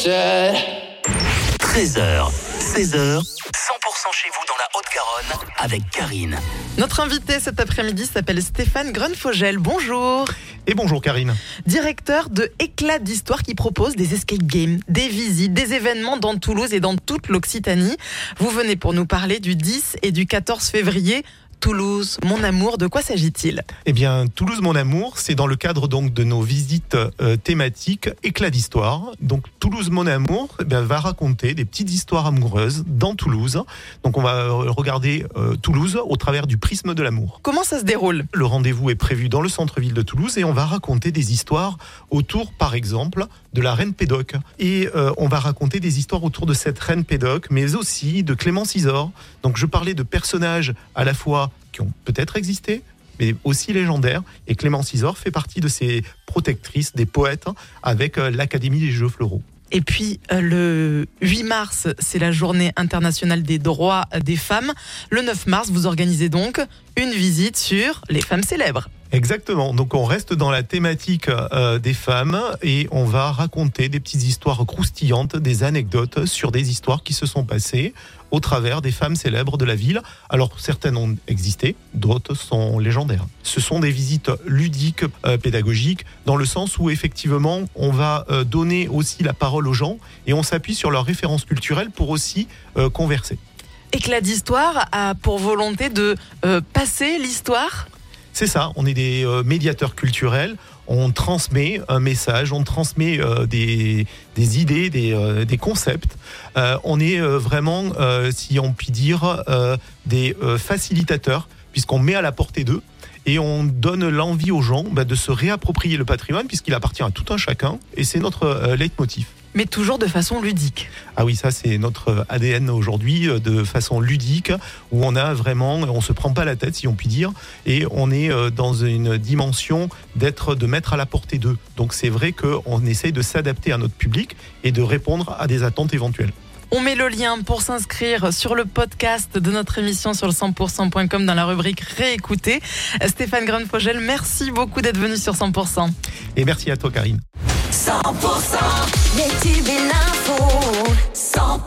said. 13h, 16h, 100% chez vous dans la Haute-Garonne avec Karine. Notre invité cet après-midi s'appelle Stéphane Grunfogel. Bonjour. Et bonjour Karine. Directeur de Éclat d'Histoire qui propose des escape games, des visites, des événements dans Toulouse et dans toute l'Occitanie. Vous venez pour nous parler du 10 et du 14 février Toulouse, mon amour, de quoi s'agit-il? Eh bien, Toulouse, mon amour, c'est dans le cadre donc de nos visites euh, thématiques éclat d'histoire. Donc, Toulouse, mon amour, eh bien, va raconter des petites histoires amoureuses dans Toulouse. Donc, on va euh, regarder euh, Toulouse au travers du prisme de l'amour. Comment ça se déroule? Le rendez-vous est prévu dans le centre-ville de Toulouse et on va raconter des histoires autour, par exemple, de la reine Pédoc. Et euh, on va raconter des histoires autour de cette reine Pédoc, mais aussi de Clémence Isor. Donc, je parlais de personnages à la fois qui ont peut-être existé, mais aussi légendaires. Et Clémence Isor fait partie de ces protectrices des poètes hein, avec euh, l'Académie des Jeux Floraux. Et puis euh, le 8 mars, c'est la journée internationale des droits des femmes. Le 9 mars, vous organisez donc une visite sur les femmes célèbres. Exactement. Donc on reste dans la thématique euh, des femmes et on va raconter des petites histoires croustillantes, des anecdotes sur des histoires qui se sont passées au travers des femmes célèbres de la ville. Alors certaines ont existé, d'autres sont légendaires. Ce sont des visites ludiques, euh, pédagogiques, dans le sens où effectivement on va euh, donner aussi la parole aux gens et on s'appuie sur leurs références culturelles pour aussi converser. Éclat d'histoire a pour volonté de passer l'histoire C'est ça, on est des euh, médiateurs culturels, on transmet un message, on transmet euh, des, des idées, des, euh, des concepts. On est vraiment, si on peut dire, des facilitateurs, puisqu'on met à la portée d'eux. Et on donne l'envie aux gens bah, de se réapproprier le patrimoine, puisqu'il appartient à tout un chacun. Et c'est notre leitmotiv. Mais toujours de façon ludique. Ah oui, ça c'est notre ADN aujourd'hui, euh, de façon ludique, où on a vraiment, on se prend pas la tête si on peut dire, et on est euh, dans une dimension d'être, de mettre à la portée d'eux. Donc c'est vrai qu'on essaye de s'adapter à notre public et de répondre à des attentes éventuelles. On met le lien pour s'inscrire sur le podcast de notre émission sur le 100%.com dans la rubrique Réécouter. Stéphane Grunfogel, merci beaucoup d'être venu sur 100%. Et merci à toi Karine. 100% les tubes et l'info 100%